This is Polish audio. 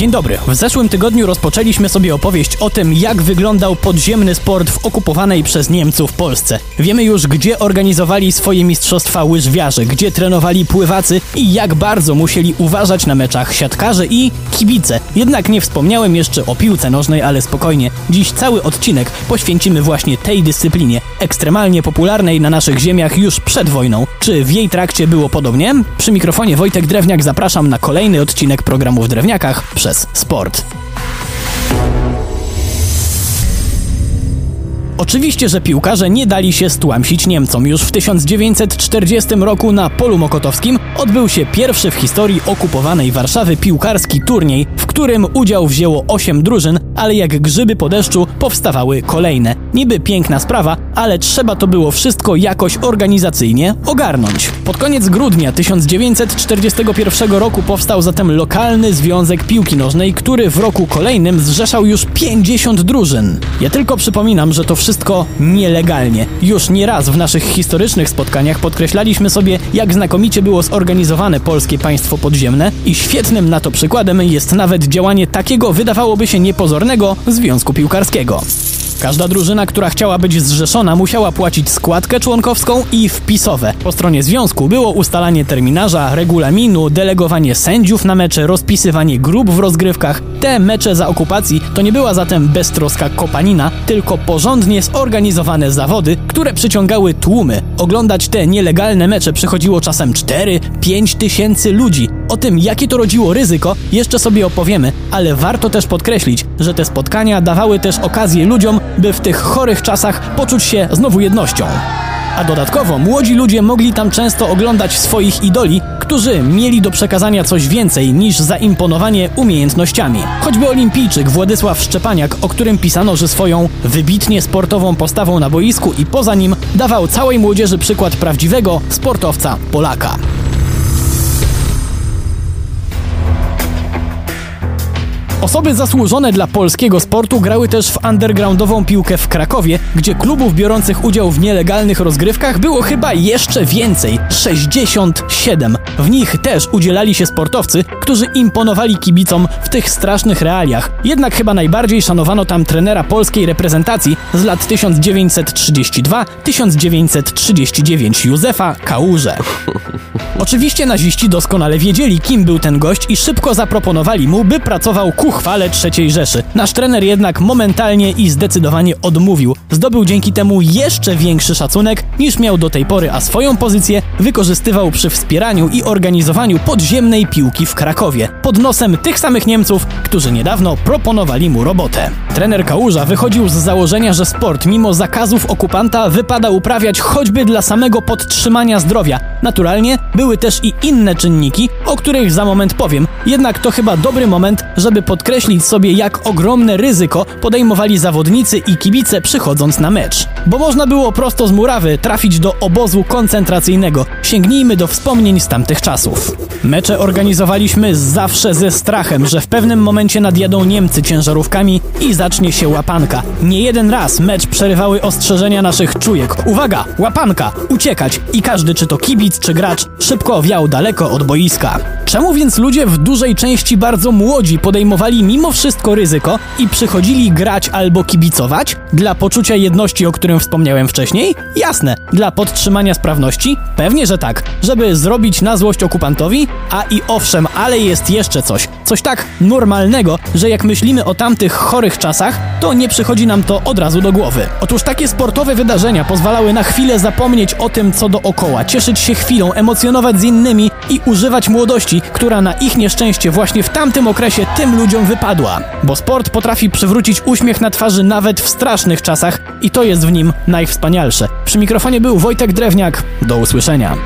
Dzień dobry. W zeszłym tygodniu rozpoczęliśmy sobie opowieść o tym, jak wyglądał podziemny sport w okupowanej przez Niemców Polsce. Wiemy już, gdzie organizowali swoje mistrzostwa łyżwiarze, gdzie trenowali pływacy i jak bardzo musieli uważać na meczach siatkarze i kibice. Jednak nie wspomniałem jeszcze o piłce nożnej, ale spokojnie. Dziś cały odcinek poświęcimy właśnie tej dyscyplinie, ekstremalnie popularnej na naszych ziemiach już przed wojną. Czy w jej trakcie było podobnie? Przy mikrofonie Wojtek Drewniak zapraszam na kolejny odcinek programu w Drewniakach przez sport. Oczywiście, że piłkarze nie dali się stłamsić Niemcom. Już w 1940 roku na Polu Mokotowskim odbył się pierwszy w historii okupowanej Warszawy piłkarski turniej, w którym udział wzięło 8 drużyn, ale jak grzyby po deszczu powstawały kolejne. Niby piękna sprawa, ale trzeba to było wszystko jakoś organizacyjnie ogarnąć. Pod koniec grudnia 1941 roku powstał zatem lokalny Związek Piłki Nożnej, który w roku kolejnym zrzeszał już 50 drużyn. Ja tylko przypominam, że to wszystko nielegalnie. Już nieraz w naszych historycznych spotkaniach podkreślaliśmy sobie, jak znakomicie było zorganizowane polskie państwo podziemne i świetnym na to przykładem jest nawet działanie takiego wydawałoby się niepozornego związku piłkarskiego. Każda drużyna, która chciała być zrzeszona, musiała płacić składkę członkowską i wpisowe. Po stronie związku było ustalanie terminarza, regulaminu, delegowanie sędziów na mecze, rozpisywanie grup w rozgrywkach. Te mecze za okupacji to nie była zatem beztroska kopanina, tylko porządnie zorganizowane zawody, które przyciągały tłumy. Oglądać te nielegalne mecze przychodziło czasem 4-5 tysięcy ludzi. O tym, jakie to rodziło ryzyko, jeszcze sobie opowiemy, ale warto też podkreślić, że te spotkania dawały też okazję ludziom, by w tych chorych czasach poczuć się znowu jednością. A dodatkowo młodzi ludzie mogli tam często oglądać swoich idoli, którzy mieli do przekazania coś więcej niż zaimponowanie umiejętnościami. Choćby olimpijczyk Władysław Szczepaniak, o którym pisano, że swoją wybitnie sportową postawą na boisku i poza nim dawał całej młodzieży przykład prawdziwego sportowca Polaka. Osoby zasłużone dla polskiego sportu grały też w undergroundową piłkę w Krakowie, gdzie klubów biorących udział w nielegalnych rozgrywkach było chyba jeszcze więcej 67. W nich też udzielali się sportowcy, którzy imponowali kibicom w tych strasznych realiach. Jednak chyba najbardziej szanowano tam trenera polskiej reprezentacji z lat 1932-1939 Józefa Kałuże. Oczywiście naziści doskonale wiedzieli, kim był ten gość i szybko zaproponowali mu, by pracował ku chwale III Rzeszy. Nasz trener jednak momentalnie i zdecydowanie odmówił. Zdobył dzięki temu jeszcze większy szacunek niż miał do tej pory, a swoją pozycję wykorzystywał przy wspieraniu i organizowaniu podziemnej piłki w Krakowie. Pod nosem tych samych Niemców, którzy niedawno proponowali mu robotę. Trener Kałuża wychodził z założenia, że sport mimo zakazów okupanta wypada uprawiać choćby dla samego podtrzymania zdrowia. Naturalnie były też i inne czynniki, o których za moment powiem. Jednak to chyba dobry moment, żeby podkreślić sobie, jak ogromne ryzyko podejmowali zawodnicy i kibice przychodząc na mecz. Bo można było prosto z murawy trafić do obozu koncentracyjnego. Sięgnijmy do wspomnień z tamtych czasów. Mecze organizowaliśmy zawsze ze strachem, że w pewnym momencie nadjadą Niemcy ciężarówkami i zacznie się łapanka. Nie jeden raz mecz przerywały ostrzeżenia naszych czujek. Uwaga, łapanka, uciekać i każdy, czy to kibic, czy gracz, szybko wiał daleko od boiska. Czemu więc ludzie w dużej części bardzo młodzi podejmowali mimo wszystko ryzyko i przychodzili grać albo kibicować? Dla poczucia jedności, o którym wspomniałem wcześniej? Jasne. Dla podtrzymania sprawności? Pewnie, że tak. Żeby zrobić na złość okupantowi? A i owszem, ale jest jeszcze coś. Coś tak normalnego, że jak myślimy o tamtych chorych czasach, to nie przychodzi nam to od razu do głowy. Otóż takie sportowe wydarzenia pozwalały na chwilę zapomnieć o tym, co dookoła, cieszyć się chwilą, emocjonować z innymi i używać młodości, która na ich nieszczęście właśnie w tamtym okresie tym ludziom wypadła. Bo sport potrafi przywrócić uśmiech na twarzy nawet w strasznych czasach i to jest w nim najwspanialsze. Przy mikrofonie był Wojtek Drewniak. Do usłyszenia.